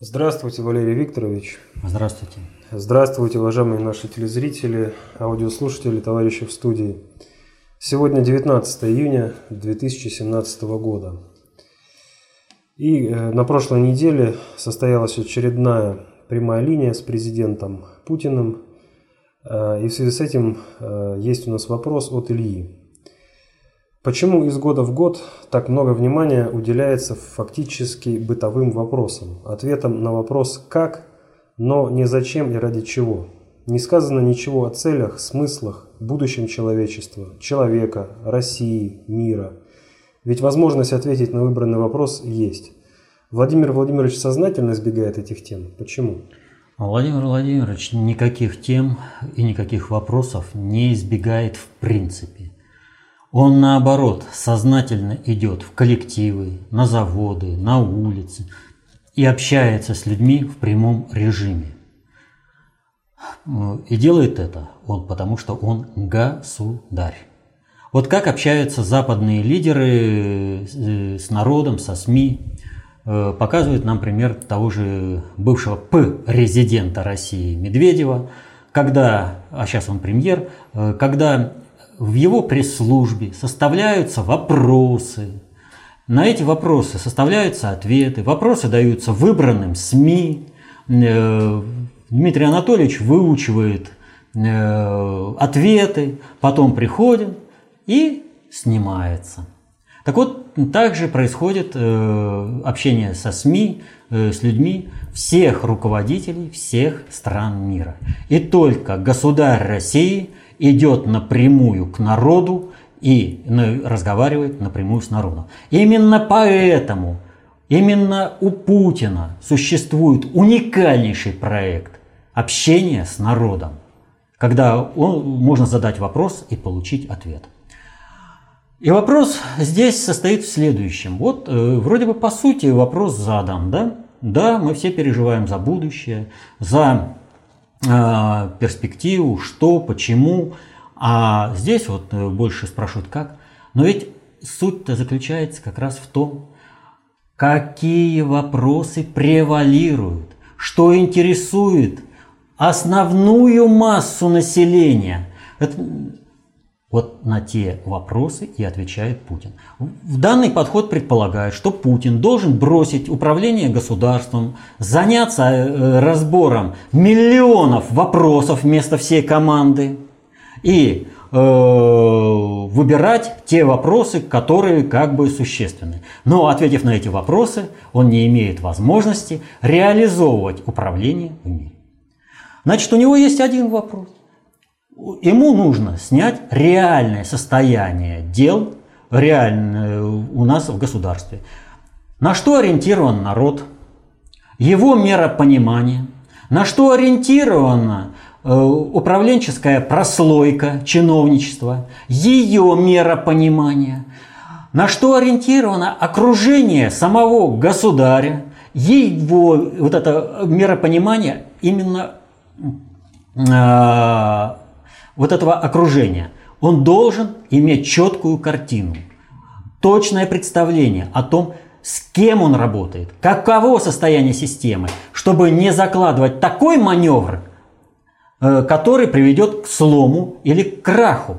Здравствуйте, Валерий Викторович. Здравствуйте. Здравствуйте, уважаемые наши телезрители, аудиослушатели, товарищи в студии. Сегодня 19 июня 2017 года. И э, на прошлой неделе состоялась очередная прямая линия с президентом Путиным. Э, и в связи с этим э, есть у нас вопрос от Ильи. Почему из года в год так много внимания уделяется фактически бытовым вопросам, ответом на вопрос «как», но не «зачем» и «ради чего»? Не сказано ничего о целях, смыслах, будущем человечества, человека, России, мира. Ведь возможность ответить на выбранный вопрос есть. Владимир Владимирович сознательно избегает этих тем. Почему? Владимир Владимирович никаких тем и никаких вопросов не избегает в принципе. Он, наоборот, сознательно идет в коллективы, на заводы, на улицы и общается с людьми в прямом режиме. И делает это он, потому что он государь. Вот как общаются западные лидеры э, с народом, со СМИ, э, показывает нам пример того же бывшего П-резидента России Медведева, когда, а сейчас он премьер, э, когда в его пресс-службе составляются вопросы. На эти вопросы составляются ответы. Вопросы даются выбранным СМИ. Э, Дмитрий Анатольевич выучивает э, ответы, потом приходит и снимается. Так вот, также происходит э, общение со СМИ, с людьми всех руководителей всех стран мира. И только государь России – идет напрямую к народу и разговаривает напрямую с народом. Именно поэтому, именно у Путина существует уникальнейший проект общения с народом, когда он, можно задать вопрос и получить ответ. И вопрос здесь состоит в следующем. Вот э, вроде бы по сути вопрос задан, да? Да, мы все переживаем за будущее, за Э, перспективу, что, почему. А здесь вот э, больше спрашивают как. Но ведь суть-то заключается как раз в том, какие вопросы превалируют, что интересует основную массу населения. Это, вот на те вопросы и отвечает Путин. В данный подход предполагает, что Путин должен бросить управление государством, заняться э, разбором миллионов вопросов вместо всей команды и э, выбирать те вопросы, которые как бы существенны. Но ответив на эти вопросы, он не имеет возможности реализовывать управление в мире. Значит, у него есть один вопрос – Ему нужно снять реальное состояние дел реальное у нас в государстве. На что ориентирован народ, его миропонимание, на что ориентирована э, управленческая прослойка чиновничества, ее миропонимание, на что ориентировано окружение самого государя, его вот это миропонимание именно э, вот этого окружения, он должен иметь четкую картину, точное представление о том, с кем он работает, каково состояние системы, чтобы не закладывать такой маневр, э, который приведет к слому или к краху.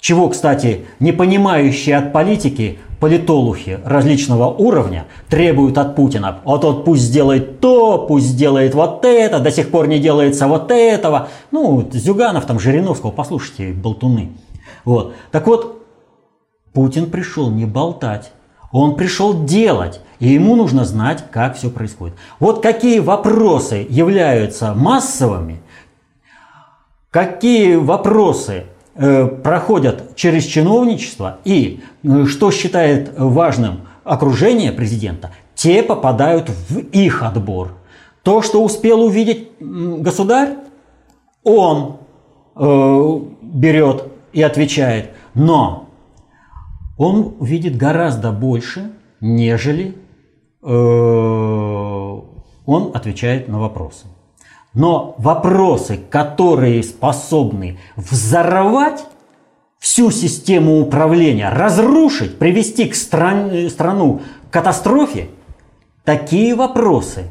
Чего, кстати, не понимающие от политики политолухи различного уровня требуют от Путина. Вот тот пусть сделает то, пусть сделает вот это, до сих пор не делается вот этого. Ну, Зюганов, там, Жириновского, послушайте, болтуны. Вот. Так вот, Путин пришел не болтать, он пришел делать. И ему нужно знать, как все происходит. Вот какие вопросы являются массовыми, какие вопросы проходят через чиновничество и э, что считает важным окружение президента, те попадают в их отбор. То, что успел увидеть государь, он э, берет и отвечает. Но он увидит гораздо больше, нежели э, он отвечает на вопросы. Но вопросы, которые способны взорвать всю систему управления, разрушить, привести к стран, страну к катастрофе, такие вопросы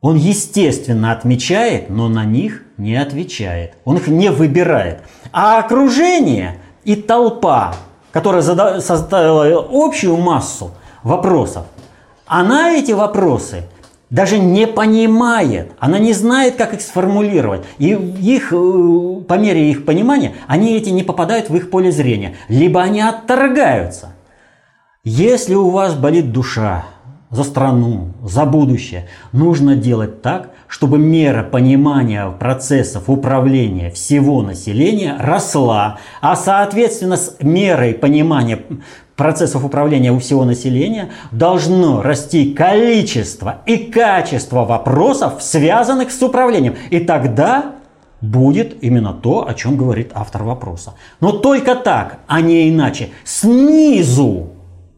Он, естественно, отмечает, но на них не отвечает. Он их не выбирает. А окружение и толпа, которая составила общую массу вопросов, она эти вопросы даже не понимает, она не знает, как их сформулировать. И их, э, по мере их понимания, они эти не попадают в их поле зрения. Либо они отторгаются. Если у вас болит душа, за страну, за будущее. Нужно делать так, чтобы мера понимания процессов управления всего населения росла, а соответственно с мерой понимания процессов управления у всего населения должно расти количество и качество вопросов, связанных с управлением. И тогда будет именно то, о чем говорит автор вопроса. Но только так, а не иначе. Снизу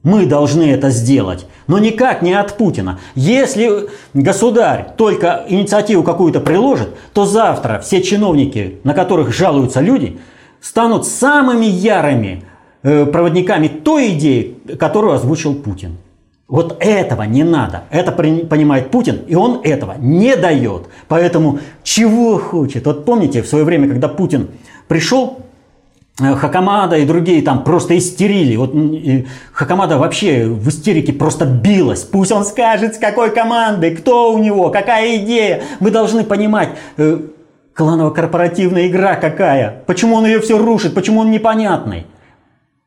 мы должны это сделать, но никак не от Путина. Если государь только инициативу какую-то приложит, то завтра все чиновники, на которых жалуются люди, станут самыми ярыми э, проводниками той идеи, которую озвучил Путин. Вот этого не надо. Это понимает Путин, и он этого не дает. Поэтому чего хочет? Вот помните, в свое время, когда Путин пришел Хакамада и другие там просто истерили. Вот Хакамада вообще в истерике просто билась. Пусть он скажет, с какой командой, кто у него, какая идея. Мы должны понимать, э, кланово-корпоративная игра какая. Почему он ее все рушит, почему он непонятный.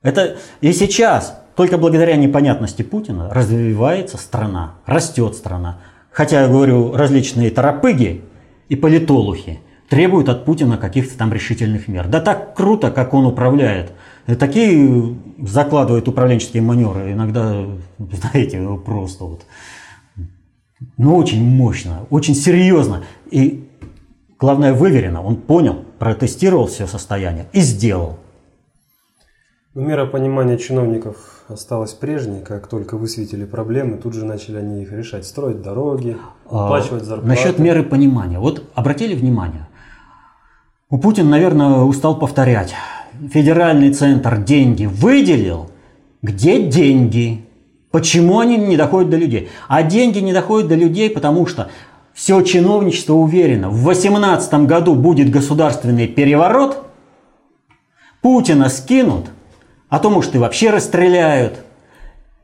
Это и сейчас, только благодаря непонятности Путина, развивается страна, растет страна. Хотя, я говорю, различные тарапыги и политолухи – требуют от Путина каких-то там решительных мер. Да так круто, как он управляет. Такие закладывает управленческие маневры. Иногда, знаете, ну, просто вот. Ну, очень мощно, очень серьезно. И главное, выверено. Он понял, протестировал все состояние и сделал. Но ну, мера понимания чиновников осталась прежней, как только высветили проблемы, тут же начали они их решать, строить дороги, выплачивать а, зарплаты. Насчет меры понимания. Вот обратили внимание, у Путин, наверное, устал повторять. Федеральный центр деньги выделил. Где деньги? Почему они не доходят до людей? А деньги не доходят до людей, потому что все чиновничество уверено. В 2018 году будет государственный переворот. Путина скинут, а то, может, и вообще расстреляют.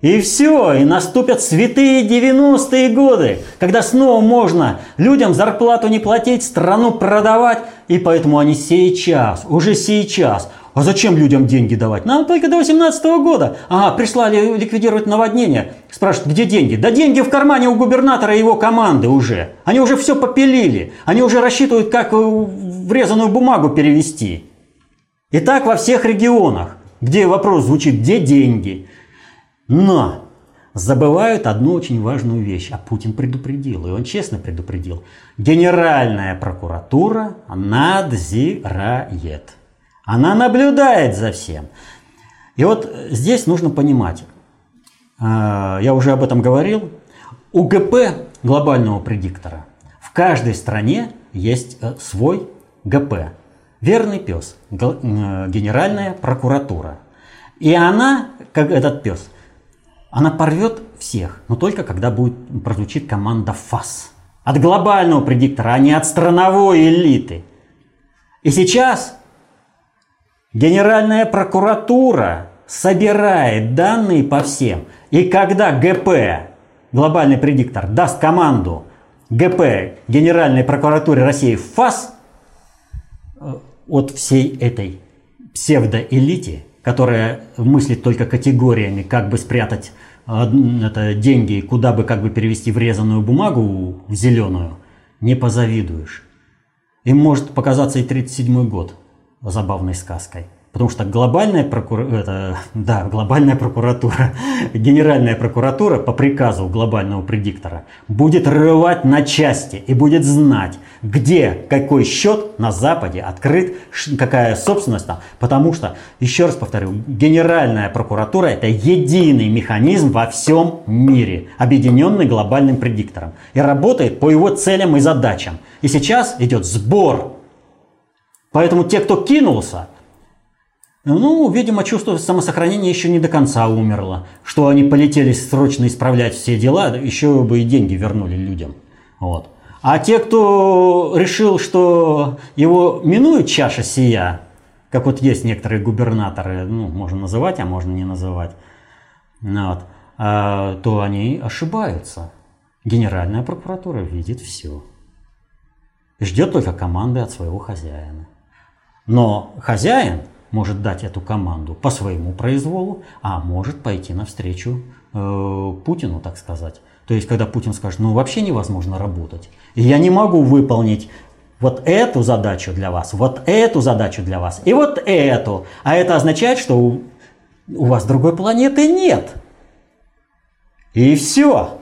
И все, и наступят святые 90-е годы, когда снова можно людям зарплату не платить, страну продавать, и поэтому они сейчас, уже сейчас. А зачем людям деньги давать? Нам только до 18 года. Ага, прислали ликвидировать наводнение. Спрашивают, где деньги? Да деньги в кармане у губернатора и его команды уже. Они уже все попилили. Они уже рассчитывают, как врезанную бумагу перевести. И так во всех регионах, где вопрос звучит, где деньги. Но забывают одну очень важную вещь, а Путин предупредил, и он честно предупредил. Генеральная прокуратура надзирает. Она наблюдает за всем. И вот здесь нужно понимать, а, я уже об этом говорил, у ГП глобального предиктора в каждой стране есть э, свой ГП. Верный пес, э, Генеральная прокуратура. И она, как этот пес, она порвет всех, но только когда будет прозвучит команда ФАС. От глобального предиктора, а не от страновой элиты. И сейчас Генеральная прокуратура собирает данные по всем. И когда ГП, глобальный предиктор, даст команду ГП, Генеральной прокуратуре России ФАС, э, от всей этой псевдоэлите которая мыслит только категориями, как бы спрятать это, деньги, куда бы как бы перевести врезанную бумагу в зеленую, не позавидуешь. Им может показаться и 37 год забавной сказкой. Потому что глобальная, прокур... это, да, глобальная прокуратура, генеральная прокуратура по приказу глобального предиктора будет рывать на части и будет знать, где какой счет на Западе открыт, какая собственность там. Потому что, еще раз повторю, генеральная прокуратура это единый механизм во всем мире, объединенный глобальным предиктором. И работает по его целям и задачам. И сейчас идет сбор. Поэтому те, кто кинулся, ну, видимо, чувство самосохранения еще не до конца умерло. Что они полетели срочно исправлять все дела, еще бы и деньги вернули людям. Вот. А те, кто решил, что его минует чаша сия, как вот есть некоторые губернаторы, ну, можно называть, а можно не называть, ну вот, а, то они ошибаются. Генеральная прокуратура видит все. Ждет только команды от своего хозяина. Но хозяин может дать эту команду по своему произволу, а может пойти навстречу э, Путину, так сказать. То есть, когда Путин скажет, ну вообще невозможно работать, я не могу выполнить вот эту задачу для вас, вот эту задачу для вас и вот эту. А это означает, что у, у вас другой планеты нет. И все.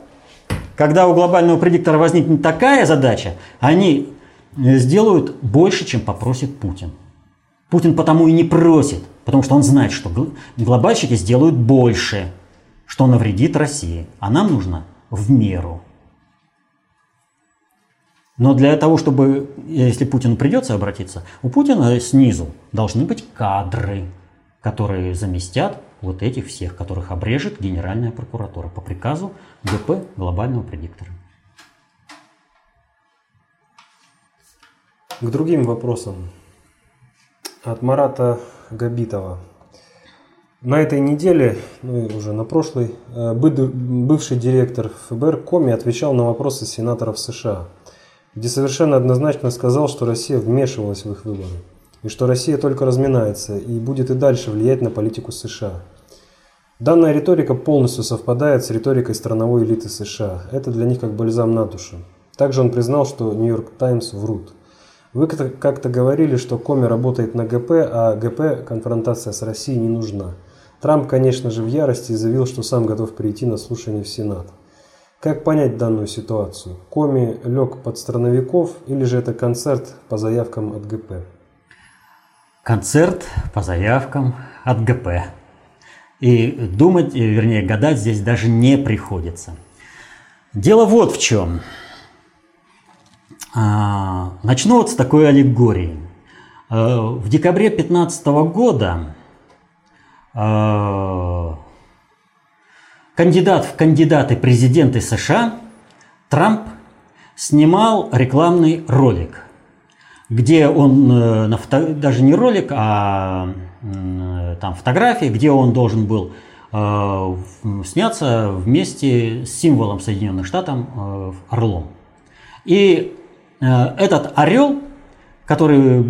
Когда у глобального предиктора возникнет такая задача, они э, сделают больше, чем попросит Путин. Путин потому и не просит, потому что он знает, что глобальщики сделают больше, что навредит России. А нам нужно в меру. Но для того, чтобы, если Путину придется обратиться, у Путина снизу должны быть кадры, которые заместят вот этих всех, которых обрежет Генеральная прокуратура по приказу ГП глобального предиктора. К другим вопросам. От Марата Габитова. На этой неделе, ну и уже на прошлой, э, бывший директор ФБР Коми отвечал на вопросы сенаторов США, где совершенно однозначно сказал, что Россия вмешивалась в их выборы, и что Россия только разминается и будет и дальше влиять на политику США. Данная риторика полностью совпадает с риторикой страновой элиты США. Это для них как бальзам на душу. Также он признал, что Нью-Йорк Таймс врут. Вы как-то говорили, что Коми работает на ГП, а ГП конфронтация с Россией не нужна. Трамп, конечно же, в ярости заявил, что сам готов прийти на слушание в Сенат. Как понять данную ситуацию? Коми лег под страновиков или же это концерт по заявкам от ГП? Концерт по заявкам от ГП. И думать, вернее, гадать здесь даже не приходится. Дело вот в чем. А, начну вот с такой аллегории. А, в декабре 2015 года Э, кандидат в кандидаты президенты США Трамп снимал рекламный ролик, где он, э, даже не ролик, а там фотографии, где он должен был э, сняться вместе с символом Соединенных Штатов э, орлом. И э, этот орел который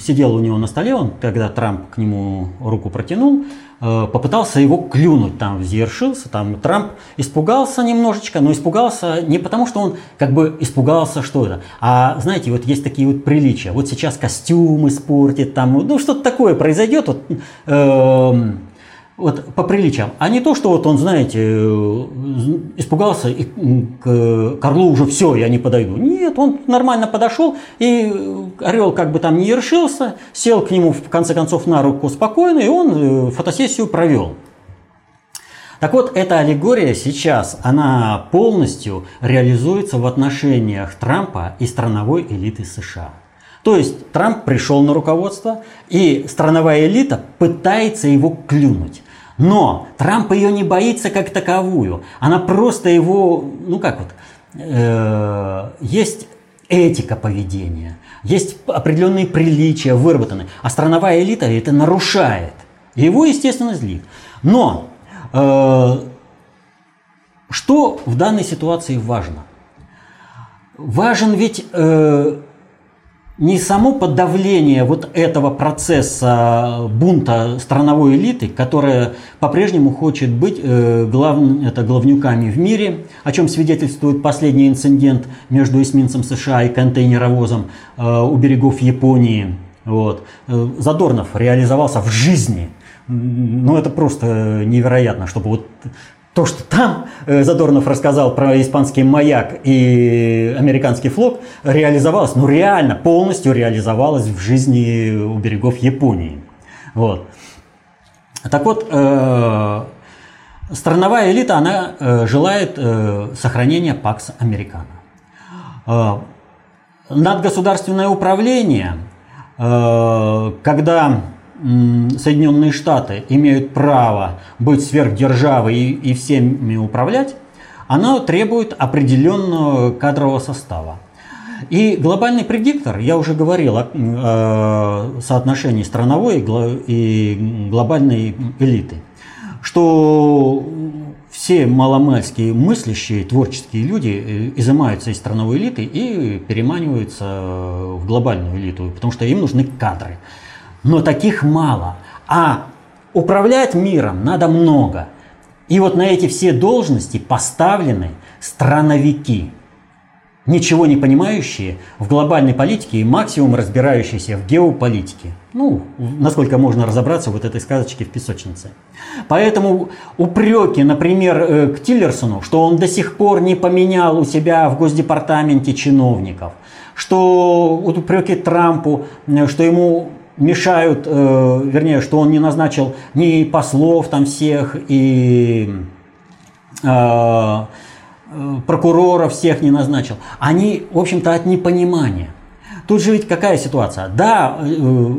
сидел у него на столе, он, когда Трамп к нему руку протянул, э, попытался его клюнуть, там взъершился, там Трамп испугался немножечко, но испугался не потому, что он как бы испугался, что это, а знаете, вот есть такие вот приличия, вот сейчас костюм испортит, там, ну что-то такое произойдет, вот, э, вот по приличиям. А не то, что вот он, знаете, э, испугался и к Карлу уже все, я не подойду. Нет, он нормально подошел, и Орел как бы там не ершился, сел к нему в конце концов на руку спокойно, и он э, фотосессию провел. Так вот, эта аллегория сейчас, она полностью реализуется в отношениях Трампа и страновой элиты США. То есть Трамп пришел на руководство, и страновая элита пытается его клюнуть. Но Трамп ее не боится как таковую. Она просто его, ну как вот, э, есть этика поведения, есть определенные приличия выработаны, а страновая элита это нарушает. Его, естественно, злит. Но э, что в данной ситуации важно? Важен ведь э, не само подавление вот этого процесса бунта страновой элиты, которая по-прежнему хочет быть э, глав, это, главнюками в мире, о чем свидетельствует последний инцидент между эсминцем США и контейнеровозом э, у берегов Японии. Вот. Э, Задорнов реализовался в жизни. Ну, это просто невероятно, чтобы вот то, что там э, Задорнов рассказал про испанский маяк и американский флот, реализовалось, ну реально, полностью реализовалось в жизни у берегов Японии. Вот. Так вот, э, страновая элита, она э, желает сохранения Пакс Американо. Э, надгосударственное управление, когда Соединенные Штаты имеют право быть сверхдержавой и, и всеми управлять, она требует определенного кадрового состава. И глобальный предиктор, я уже говорил о, о соотношении страновой и глобальной элиты, что все маломальские мыслящие, творческие люди э, изымаются из страновой элиты и переманиваются в глобальную элиту, потому что им нужны кадры. Но таких мало. А управлять миром надо много. И вот на эти все должности поставлены страновики – ничего не понимающие в глобальной политике и максимум разбирающиеся в геополитике. Ну, насколько можно разобраться вот этой сказочке в песочнице. Поэтому упреки, например, э, к Тиллерсону, что он до сих пор не поменял у себя в Госдепартаменте чиновников, что вот упреки Трампу, э, что ему мешают, э, вернее, что он не назначил ни послов там всех и Э, прокуроров всех не назначил. Они, в общем-то, от непонимания. Тут же ведь какая ситуация? Да, э,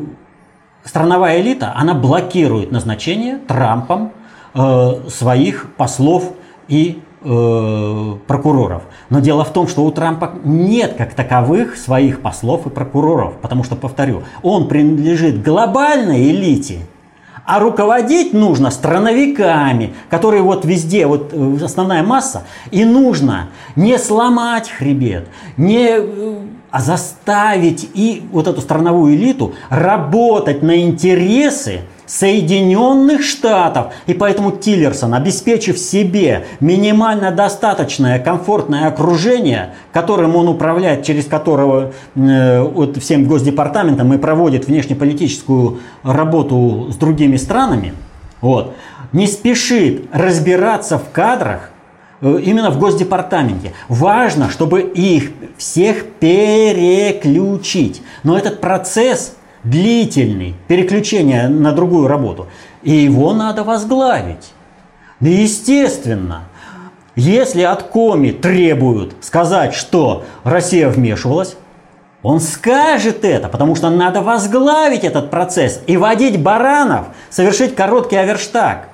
страновая элита, она блокирует назначение Трампом э, своих послов и прокуроров. Но дело в том, что у Трампа нет как таковых своих послов и прокуроров, потому что, повторю, он принадлежит глобальной элите, а руководить нужно страновиками, которые вот везде, вот э, основная масса. И нужно не сломать хребет, не э, а заставить и вот эту страновую элиту работать на интересы Соединенных Штатов. И поэтому Тиллерсон, обеспечив себе минимально достаточное комфортное окружение, которым он управляет, через которого э, вот всем госдепартаментом и проводит внешнеполитическую работу с другими странами, вот, не спешит разбираться в кадрах, э, именно в Госдепартаменте. Важно, чтобы их всех переключить. Но этот процесс длительный, переключение на другую работу. И его надо возглавить. Ну, естественно, если от Коми требуют сказать, что Россия вмешивалась, он скажет это, потому что надо возглавить этот процесс и водить баранов, совершить короткий аверштаг.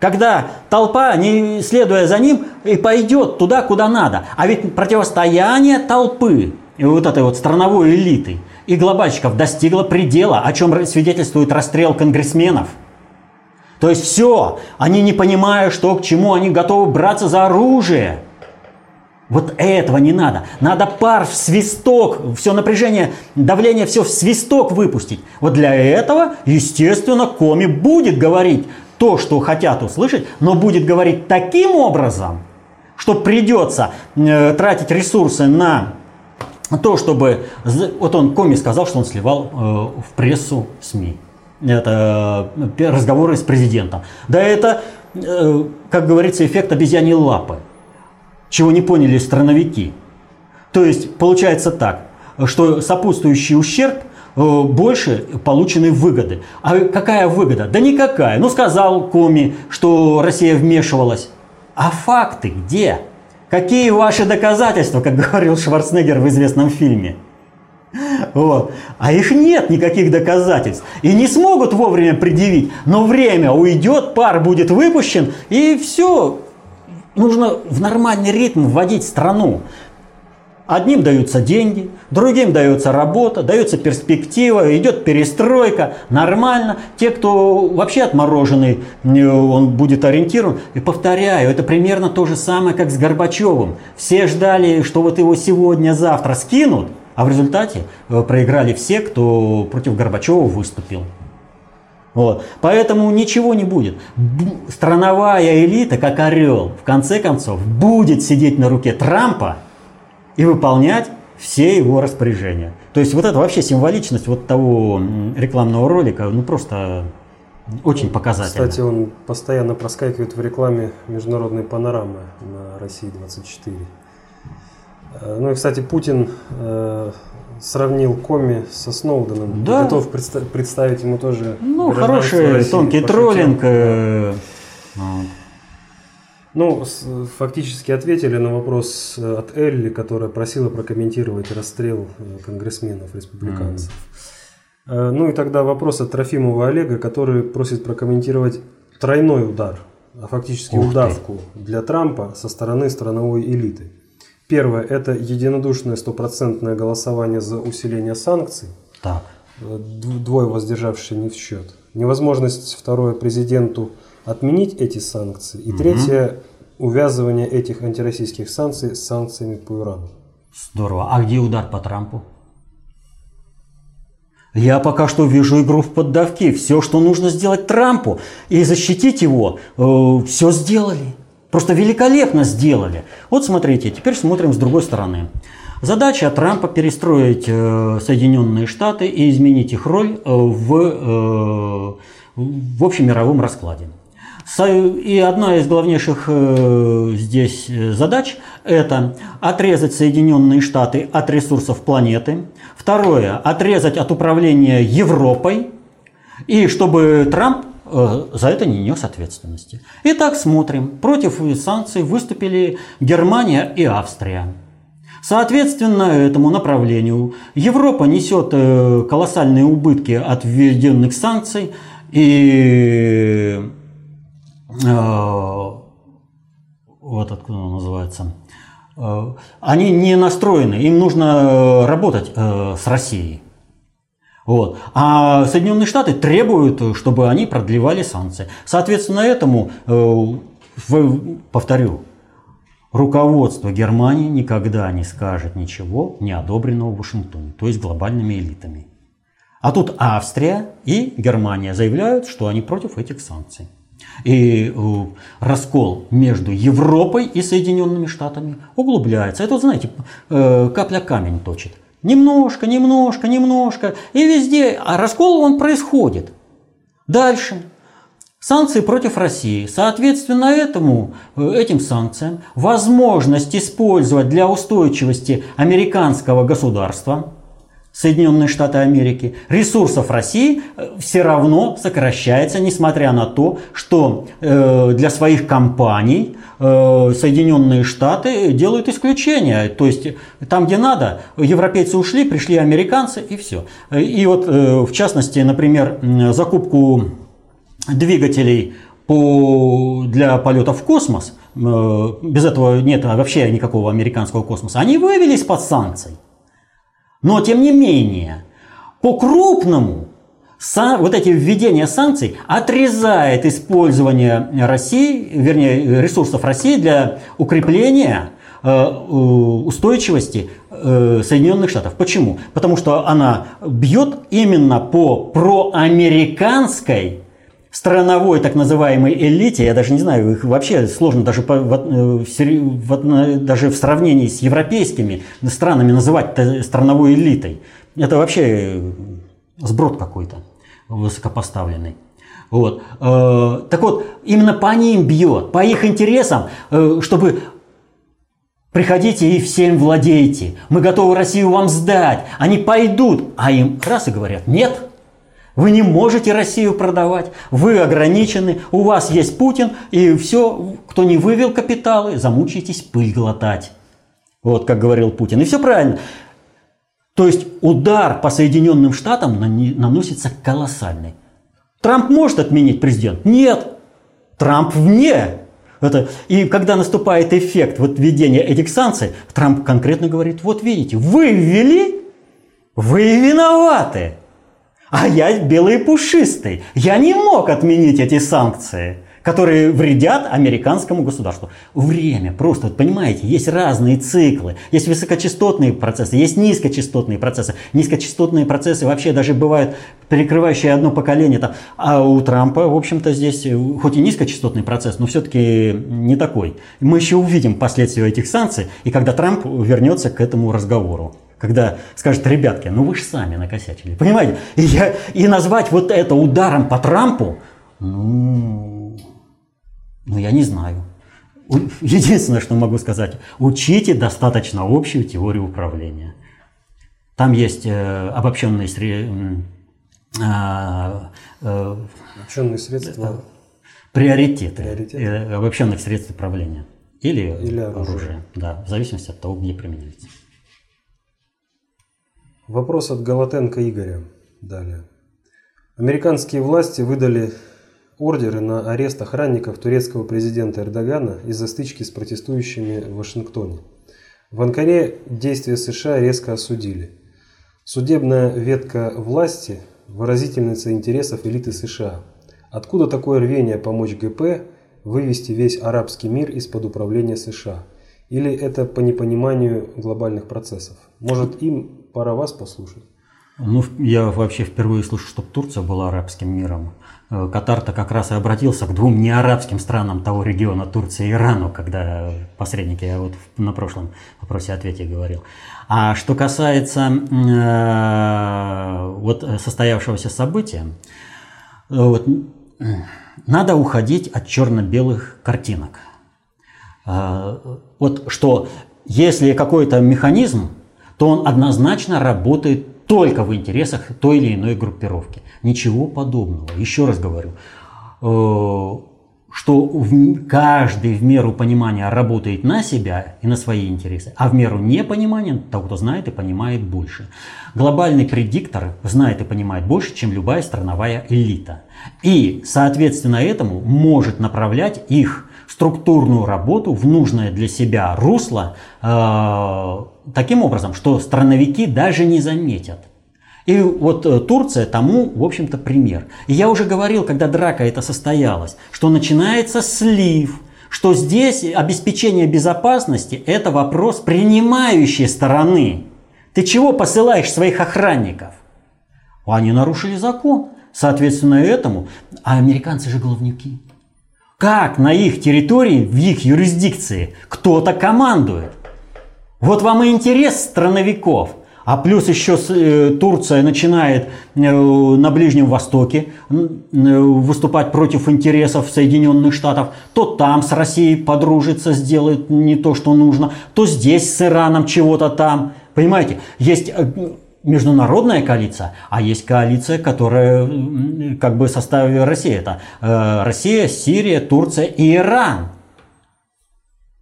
Когда толпа, не следуя за ним, и пойдет туда, куда надо. А ведь противостояние толпы и вот этой вот страновой элиты – и глобальщиков достигла предела, о чем свидетельствует расстрел конгрессменов. То есть все, они не понимают, что к чему, они готовы браться за оружие. Вот этого не надо. Надо пар в свисток, все напряжение, давление, все в свисток выпустить. Вот для этого, естественно, Коми будет говорить то, что хотят услышать, но будет говорить таким образом, что придется э, тратить ресурсы на то, чтобы... Вот он, Коми сказал, что он сливал э, в прессу СМИ. Это э, разговоры с президентом. Да это, э, как говорится, эффект обезьяньей лапы. Чего не поняли страновики. То есть получается так, что сопутствующий ущерб э, больше полученной выгоды. А какая выгода? Да никакая. Ну сказал Коми, что Россия вмешивалась. А факты где? Какие ваши доказательства, как говорил Шварценеггер в известном фильме? Вот. А их нет никаких доказательств. И не смогут вовремя предъявить. Но время уйдет, пар будет выпущен, и все. Нужно в нормальный ритм вводить страну. Одним даются деньги, другим дается работа, дается перспектива, идет перестройка, нормально. Те, кто вообще отмороженный, он будет ориентирован. И повторяю, это примерно то же самое, как с Горбачевым. Все ждали, что вот его сегодня-завтра скинут, а в результате э, проиграли все, кто против Горбачева выступил. Вот. Поэтому ничего не будет. Страновая элита, как орел, в конце концов, будет сидеть на руке Трампа и выполнять все его распоряжения. То есть вот это вообще символичность вот того рекламного ролика, ну просто очень показательно. Кстати, он постоянно проскакивает в рекламе международной панорамы на России 24. Э, ну и, кстати, Путин э, сравнил Коми со Сноуденом. Да. Готов предста- представить ему тоже. Ну, хороший, тонкий троллинг. Э. Ну, фактически ответили на вопрос э, от Элли, которая просила прокомментировать расстрел э, конгрессменов, республиканцев. Mm. Ну и тогда вопрос от Трофимова Олега, который просит прокомментировать тройной удар, а фактически Ух удавку ты. для Трампа со стороны страновой элиты. Первое – это единодушное стопроцентное голосование за усиление санкций. Так. Э, двое воздержавшие не в счет. Невозможность, второе, президенту отменить эти санкции. И угу. третье – увязывание этих антироссийских санкций с санкциями по Ирану. Здорово. А где удар по Трампу? Я пока что вижу игру в поддавки. Все, что нужно сделать Трампу и защитить его, э, все сделали. Просто великолепно сделали. Вот смотрите, теперь смотрим с другой стороны. Задача Трампа перестроить э, Соединенные Штаты и изменить их роль э, в, э, в общемировом раскладе. И одна из главнейших э, здесь э, задач – это отрезать Соединенные Штаты от ресурсов планеты. Второе – отрезать от управления Европой. И чтобы Трамп э, за это не нес ответственности. Итак, смотрим. Против санкций выступили Германия и Австрия. Соответственно, этому направлению Европа несет колоссальные убытки от введенных санкций. И вот откуда он называется, э, они не настроены, им нужно э, работать с Россией. Вот. А Соединенные Штаты требуют, чтобы они продлевали санкции. Соответственно, этому, повторю, руководство Германии никогда не скажет ничего неодобренного в Вашингтоне, то есть глобальными элитами. А тут Австрия и Германия заявляют, что они против этих санкций. И э, раскол между Европой и Соединенными Штатами углубляется. Это, знаете, э, капля камень точит. Немножко, немножко, немножко. И везде. А раскол он происходит. Дальше. Санкции против России. Соответственно этому, э, этим санкциям возможность использовать для устойчивости американского государства – Соединенные Штаты Америки, ресурсов России э, все равно сокращается, несмотря на то, что э, для своих компаний э, Соединенные Штаты делают исключения. То есть там, где надо, европейцы ушли, пришли американцы и все. И вот в частности, например, закупку двигателей по, для полета в космос, без этого нет вообще никакого американского космоса, они вывелись под санкции. Но тем не менее, по-крупному вот эти введения санкций отрезает использование России, вернее, ресурсов России для укрепления э, устойчивости э, Соединенных Штатов. Почему? Потому что она бьет именно по проамериканской страновой так называемой элите, я даже не знаю, их вообще сложно даже, по, в, э, в, даже в сравнении с европейскими странами называть страновой элитой. Это вообще э, сброд какой-то высокопоставленный. Вот. Э, так вот, именно по ним бьет, по их интересам, чтобы Приходите и всем владейте. Мы готовы Россию вам сдать. Они пойдут. А им раз и говорят, нет, вы не можете Россию продавать, вы ограничены, у вас есть Путин, и все, кто не вывел капиталы, замучаетесь пыль глотать. Вот как говорил Путин. И все правильно. То есть удар по Соединенным Штатам наносится колоссальный. Трамп может отменить президент? Нет. Трамп вне. Это, и когда наступает эффект вот введения этих санкций, Трамп конкретно говорит, вот видите, вы ввели, вы виноваты. А я белый и пушистый. Я не мог отменить эти санкции которые вредят американскому государству. Время просто, вот понимаете, есть разные циклы. Есть высокочастотные процессы, есть низкочастотные процессы. Низкочастотные процессы вообще даже бывают перекрывающие одно поколение. Там. А у Трампа, в общем-то, здесь хоть и низкочастотный процесс, но все-таки не такой. Мы еще увидим последствия этих санкций, и когда Трамп вернется к этому разговору когда скажет, ребятки, ну вы же сами накосячили. Понимаете? И, я, и назвать вот это ударом по Трампу, ну, ну я не знаю. Единственное, что могу сказать, учите достаточно общую теорию управления. Там есть э, обобщенные сре... э, э, обобщенные средства. Приоритеты, приоритеты. Э, обобщенных средств управления. Или, Или оружие. оружие. Да, в зависимости от того, где применяется. Вопрос от Голотенко Игоря. Далее. Американские власти выдали ордеры на арест охранников турецкого президента Эрдогана из-за стычки с протестующими в Вашингтоне. В Анкаре действия США резко осудили. Судебная ветка власти – выразительница интересов элиты США. Откуда такое рвение помочь ГП вывести весь арабский мир из-под управления США? Или это по непониманию глобальных процессов? Может, им пора вас послушать? Ну, я вообще впервые слышу, чтобы Турция была арабским миром. Э, Катар-то как раз и обратился к двум неарабским странам того региона, Турции и Ирану, когда посредники, я вот на прошлом вопросе-ответе говорил. А что касается э, вот состоявшегося события, э, вот, надо уходить от черно-белых картинок. Вот что если какой-то механизм, то он однозначно работает только в интересах той или иной группировки. Ничего подобного. Еще раз говорю, э, что каждый в меру понимания работает на себя и на свои интересы, а в меру непонимания того, кто знает и понимает больше. Глобальный предиктор знает и понимает больше, чем любая страновая элита. И, соответственно, этому может направлять их структурную работу в нужное для себя русло э, таким образом, что страновики даже не заметят. И вот э, Турция тому, в общем-то, пример. И я уже говорил, когда драка это состоялась, что начинается слив, что здесь обеспечение безопасности – это вопрос принимающей стороны. Ты чего посылаешь своих охранников? Они нарушили закон. Соответственно, этому, а американцы же головники. Как на их территории, в их юрисдикции кто-то командует? Вот вам и интерес страновиков. А плюс еще э, Турция начинает э, на Ближнем Востоке э, выступать против интересов Соединенных Штатов. То там с Россией подружится, сделает не то, что нужно, то здесь с Ираном чего-то там. Понимаете, есть международная коалиция, а есть коалиция, которая как бы в составе России. Это э, Россия, Сирия, Турция и Иран.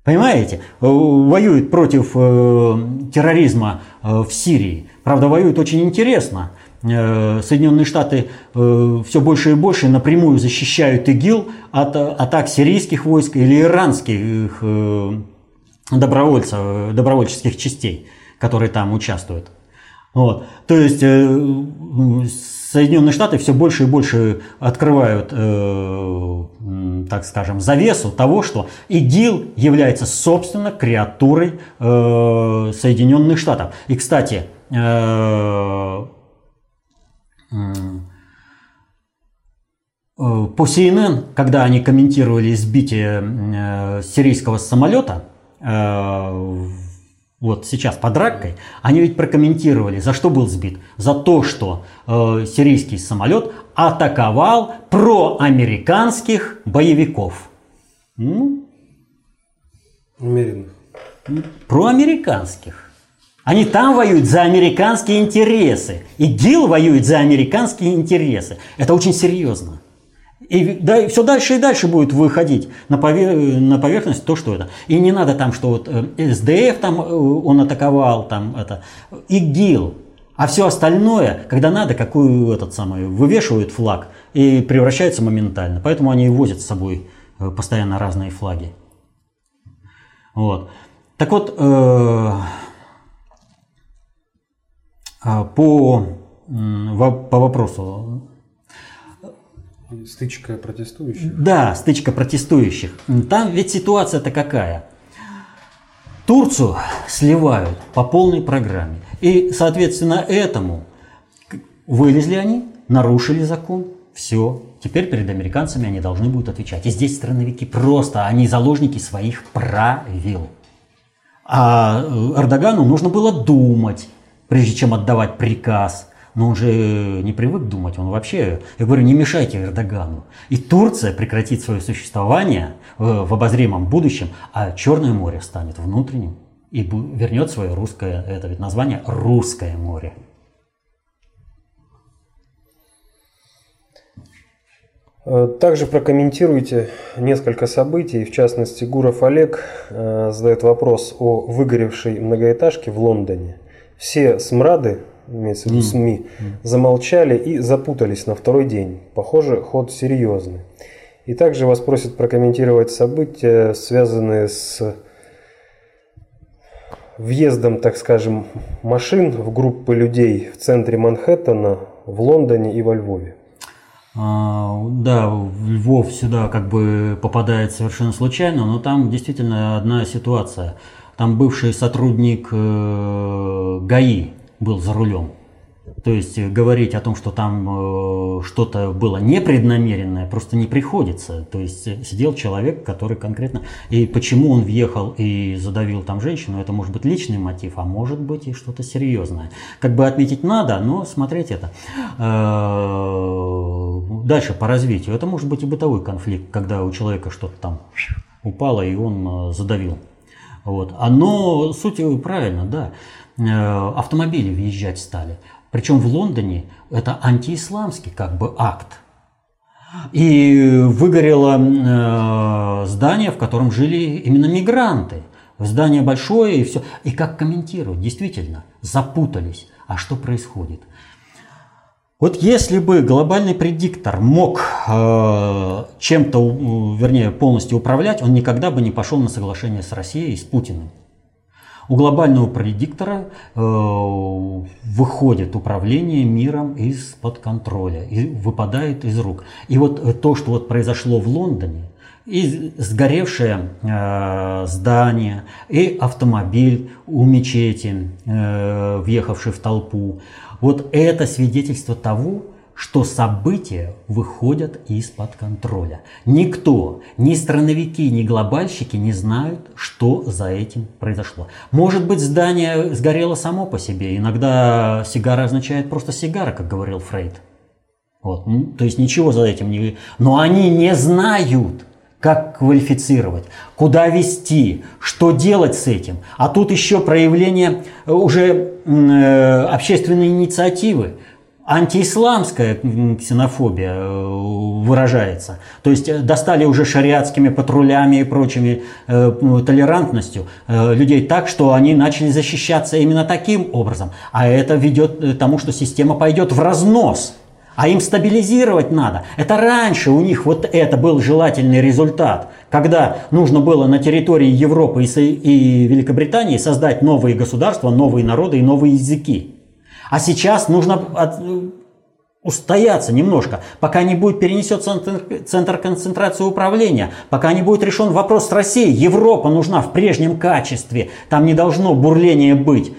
Понимаете? Э, воюют против э, терроризма в Сирии. Правда, воюют очень интересно. Соединенные Штаты все больше и больше напрямую защищают ИГИЛ от атак сирийских войск или иранских добровольцев, добровольческих частей, которые там участвуют. Вот. То есть э, Соединенные Штаты все больше и больше открывают, э, так скажем, завесу того, что ИГИЛ является, собственно, креатурой э, Соединенных Штатов. И, кстати, по CNN, когда они комментировали сбитие сирийского самолета вот сейчас под Раккой, они ведь прокомментировали, за что был сбит. За то, что э, сирийский самолет атаковал проамериканских боевиков. Ну, Умеренно. Проамериканских. Они там воюют за американские интересы. И ГИЛ воюет за американские интересы. Это очень серьезно. И да, все дальше и дальше будет выходить на, повер... на поверхность то, что это. И не надо там, что вот э, СДФ там э, он атаковал, там это, ИГИЛ. А все остальное, когда надо, какую этот самый, вывешивают флаг и превращается моментально. Поэтому они возят с собой э, постоянно разные флаги. Вот. Так вот, э, по, по вопросу Стычка протестующих? Да, стычка протестующих. Там ведь ситуация-то какая? Турцию сливают по полной программе. И, соответственно, этому вылезли они, нарушили закон, все. Теперь перед американцами они должны будут отвечать. И здесь страновики просто, они заложники своих правил. А э, Эрдогану нужно было думать, прежде чем отдавать приказ – но он же не привык думать, он вообще, я говорю, не мешайте Эрдогану. И Турция прекратит свое существование в обозримом будущем, а Черное море станет внутренним и вернет свое русское, это ведь название Русское море. Э, также прокомментируйте несколько событий. В частности, Гуров Олег э, задает вопрос о выгоревшей многоэтажке в Лондоне. Все смрады имеется в виду СМИ, замолчали и запутались на второй день. Похоже, ход серьезный. И также вас просят прокомментировать события, связанные с въездом, так скажем, машин в группы людей в центре Манхэттена, в Лондоне и во Львове. А, да, Львов сюда как бы попадает совершенно случайно, но там действительно одна ситуация. Там бывший сотрудник э, ГАИ был за рулем. То есть э, говорить о том, что там э, что-то было непреднамеренное, просто не приходится. То есть э, сидел человек, который конкретно... И почему он въехал и задавил там женщину, это может быть личный мотив, а может быть и что-то серьезное. Как бы отметить надо, но смотреть это. Дальше по развитию. Это может быть и бытовой конфликт, когда у человека что-то там упало, и он задавил. Вот. Оно, суть правильно, да. Автомобили въезжать стали. Причем в Лондоне это антиисламский как бы акт. И выгорело э, здание, в котором жили именно мигранты. Здание большое и все. И как комментируют? Действительно, запутались. А что происходит? Вот если бы глобальный предиктор мог э, чем-то, вернее, полностью управлять, он никогда бы не пошел на соглашение с Россией и с Путиным. У глобального предиктора э, выходит управление миром из-под контроля и выпадает из рук. И вот э, то, что вот произошло в Лондоне, и сгоревшее э, здание, и автомобиль у мечети, э, въехавший в толпу, вот это свидетельство того, что события выходят из-под контроля. Никто, ни страновики, ни глобальщики не знают, что за этим произошло. Может быть, здание сгорело само по себе. Иногда сигара означает просто сигара, как говорил Фрейд. Вот. То есть ничего за этим не... Но они не знают, как квалифицировать, куда вести, что делать с этим. А тут еще проявление уже э, общественной инициативы антиисламская ксенофобия э, выражается. То есть э, достали уже шариатскими патрулями и прочими э, толерантностью э, людей так, что они начали защищаться именно таким образом. А это ведет к тому, что система пойдет в разнос. А им стабилизировать надо. Это раньше у них вот это был желательный результат, когда нужно было на территории Европы и Великобритании создать новые государства, новые народы и новые языки. А сейчас нужно от, устояться немножко, пока не будет перенесен центр, центр концентрации управления, пока не будет решен вопрос с Россией. Европа нужна в прежнем качестве, там не должно бурления быть.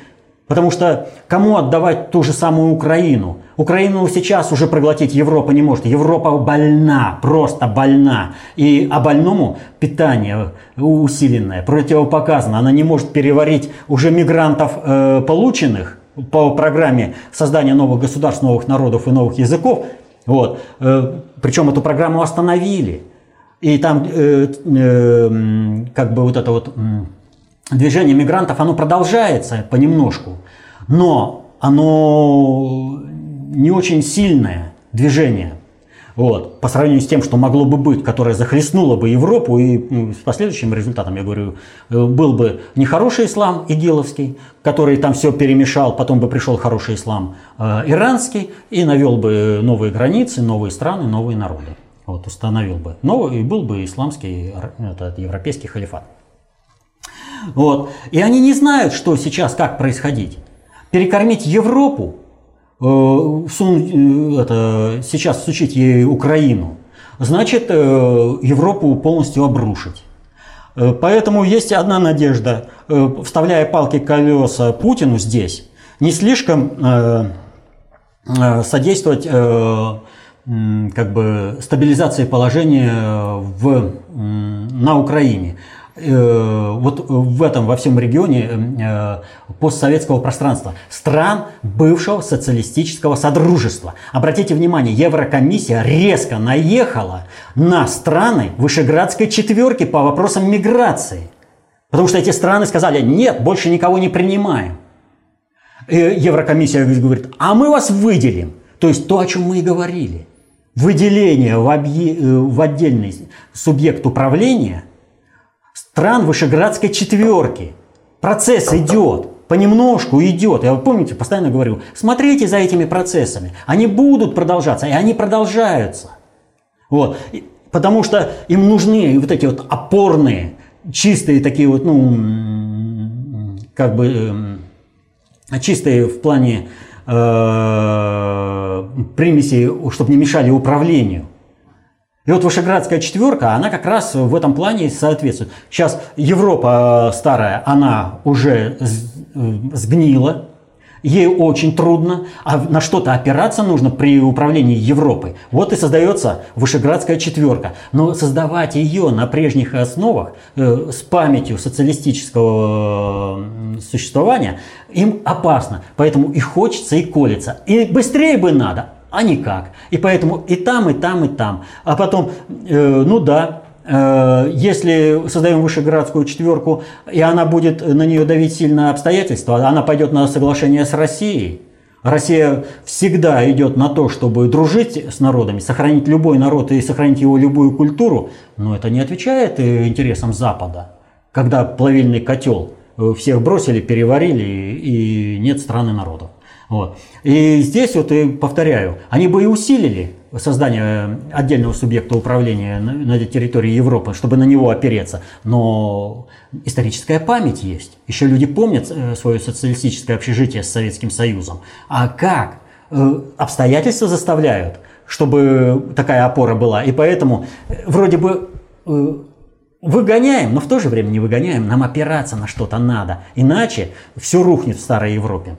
Потому что кому отдавать ту же самую Украину? Украину сейчас уже проглотить Европа не может. Европа больна, просто больна. И а больному питание усиленное, противопоказано. Она не может переварить уже мигрантов э, полученных, по программе создания новых государств, новых народов и новых языков. Вот. Э, Причем эту программу остановили. И там э, э, как бы вот это вот движение мигрантов, оно продолжается понемножку. Но оно не очень сильное движение. Вот, по сравнению с тем, что могло бы быть, которое захлестнуло бы Европу, и с последующим результатом, я говорю, э, был бы нехороший ислам игиловский, который там все перемешал, потом бы пришел хороший ислам э, иранский и навел бы новые границы, новые страны, новые народы. Вот, установил бы. Новый, и был бы исламский, этот, европейский халифат. Вот. И они не знают, что сейчас, как происходить. Перекормить Европу сунуть, э, это, сейчас сучить ей Украину, значит э, Европу полностью обрушить. Поэтому есть одна надежда, вставляя палки колеса Путину здесь, не слишком содействовать как бы стабилизации положения в, на Украине. Э, вот в этом, во всем регионе э, постсоветского пространства, стран бывшего социалистического содружества. Обратите внимание, Еврокомиссия резко наехала на страны Вышеградской четверки по вопросам миграции. Потому что эти страны сказали, нет, больше никого не принимаем. И Еврокомиссия говорит, а мы вас выделим. То есть то, о чем мы и говорили. Выделение в, объ... Э, в отдельный субъект управления – стран Вышеградской четверки. Процесс идет, понемножку идет. Я помните, постоянно говорю, смотрите за этими процессами. Они будут продолжаться, и они продолжаются. Вот. Потому что им нужны вот эти вот опорные, чистые такие вот, ну, как бы э, чистые в плане э, примесей, чтобы не мешали управлению. И вот Вышеградская четверка, она как раз в этом плане соответствует. Сейчас Европа старая, она уже э, сгнила, ей очень трудно, а на что-то опираться нужно при управлении Европой. Вот и создается Вышеградская четверка. Но создавать ее на прежних основах, э, с памятью социалистического существования, им опасно. Поэтому и хочется, и колется. И быстрее бы надо, а никак. И поэтому и там, и там, и там. А потом, э, ну да, э, если создаем вышеградскую четверку, и она будет на нее давить сильно обстоятельства, она пойдет на соглашение с Россией. Россия всегда идет на то, чтобы дружить с народами, сохранить любой народ и сохранить его любую культуру, но это не отвечает э, интересам Запада. Когда плавильный котел э, всех бросили, переварили, и нет страны народов. Вот. И здесь вот и повторяю, они бы и усилили создание отдельного субъекта управления на, территории Европы, чтобы на него опереться. Но историческая память есть. Еще люди помнят э, свое социалистическое общежитие с Советским Союзом. А как? Э, обстоятельства заставляют, чтобы такая опора была. И поэтому э, вроде бы выгоняем, но в то же время не выгоняем. Нам опираться на что-то надо. Иначе все рухнет в старой Европе.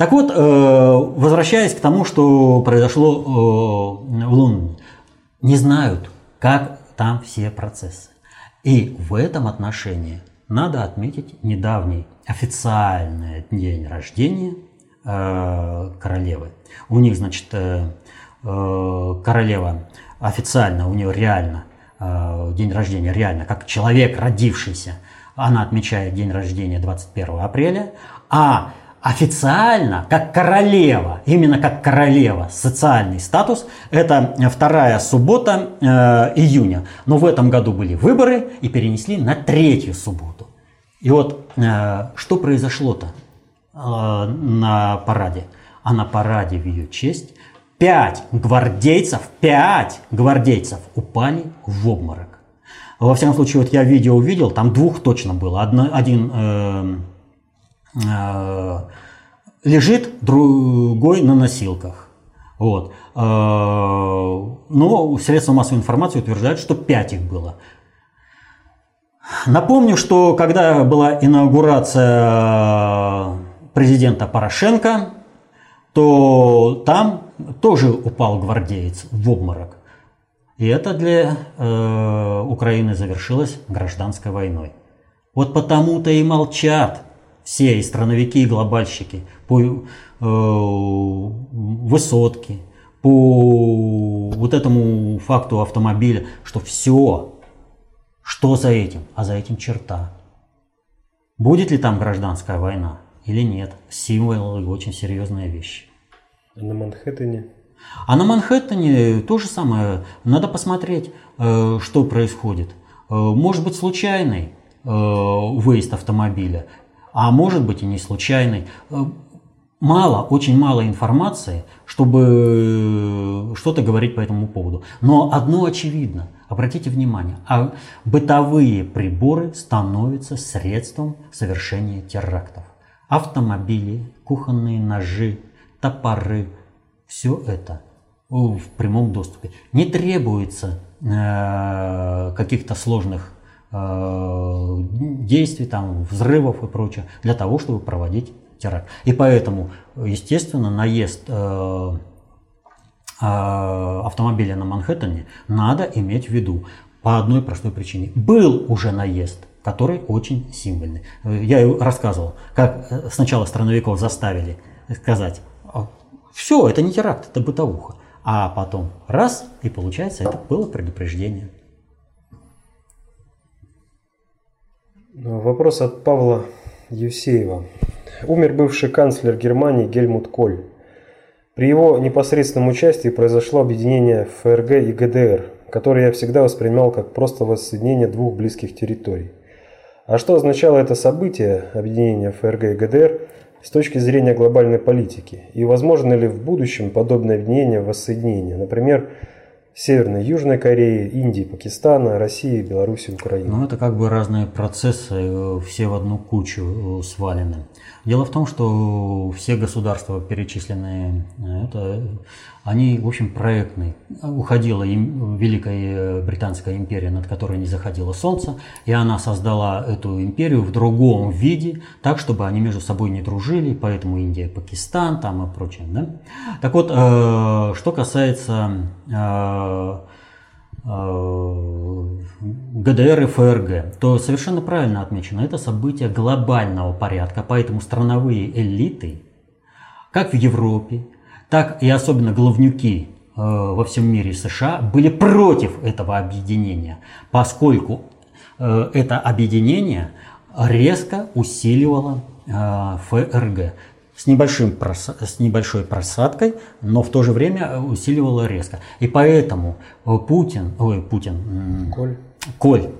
Так вот, э, возвращаясь к тому, что произошло э, в Лондоне, не знают, как там все процессы. И в этом отношении надо отметить недавний официальный день рождения э, королевы. У них, значит, королева официально, у нее реально день рождения, реально, как человек, родившийся, она отмечает день рождения 21 апреля, а официально, как королева, именно как королева, социальный статус, это вторая суббота э, июня. Но в этом году были выборы и перенесли на третью субботу. И вот э, что произошло-то э, на параде? А на параде в ее честь пять гвардейцев, пять гвардейцев упали в обморок. Во всяком случае, вот я видео увидел, там двух точно было. Одно, один э, лежит другой на носилках. Вот. Э, но средства массовой информации утверждают, что 5 их было. Напомню, что когда была инаугурация президента Порошенко, то там тоже упал гвардеец в обморок. И это для э, Украины завершилось гражданской войной. Вот потому-то и молчат все и страновики, и глобальщики, по э, высотке, по вот этому факту автомобиля, что все, что за этим, а за этим черта. Будет ли там гражданская война или нет? Символы очень серьезная вещь. А на Манхэттене? А на Манхэттене то же самое. Надо посмотреть, э, что происходит. Э, может быть случайный э, выезд автомобиля а может быть и не случайный. Э, мало, очень мало информации, чтобы что-то говорить по этому поводу. Но одно очевидно, обратите внимание, а бытовые приборы становятся средством совершения терактов. Автомобили, кухонные ножи, топоры, все это в прямом доступе. Не требуется э, каких-то сложных Э, действий, там, взрывов и прочее, для того, чтобы проводить теракт. И поэтому, естественно, наезд э, э, автомобиля на Манхэттене надо иметь в виду по одной простой причине. Был уже наезд, который очень символьный. Я рассказывал, как сначала страновиков заставили сказать, все, это не теракт, это бытовуха. А потом раз, и получается, это было предупреждение. Вопрос от Павла Евсеева. Умер бывший канцлер Германии Гельмут Коль. При его непосредственном участии произошло объединение ФРГ и ГДР, которое я всегда воспринимал как просто воссоединение двух близких территорий. А что означало это событие, объединение ФРГ и ГДР, с точки зрения глобальной политики? И возможно ли в будущем подобное объединение воссоединение? Например, Северной и Южной Кореи, Индии, Пакистана, России, Беларуси, Украины. Ну, это как бы разные процессы, э, все в одну кучу э, свалены. Дело в том, что все государства, перечисленные, э, это, они, в общем, проектные. Уходила им Великая Британская империя, над которой не заходило солнце, и она создала эту империю в другом виде, так, чтобы они между собой не дружили, поэтому Индия, Пакистан там и прочее. Да? Так вот, что касается Э, ГДР и ФРГ, то совершенно правильно отмечено, это событие глобального порядка, поэтому страновые элиты, как в Европе, так и особенно главнюки э, во всем мире США были против этого объединения, поскольку э, это объединение резко усиливало ФРГ с, небольшим, с небольшой просадкой, но в то же время усиливала резко. И поэтому э, Путин, ой, Путин, Коль, Коль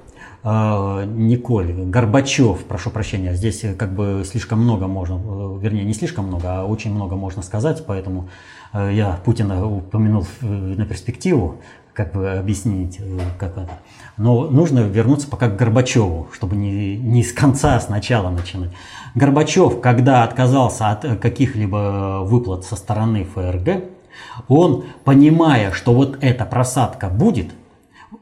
э, не Коль, Горбачев, прошу прощения, здесь как бы слишком много можно, э, вернее не слишком много, а очень много можно сказать, поэтому я Путина упомянул на перспективу, как бы объяснить, как это. Но нужно вернуться пока к Горбачеву, чтобы не, не с конца, а с начала начинать. Горбачев, когда отказался от каких-либо выплат со стороны ФРГ, он, понимая, что вот эта просадка будет,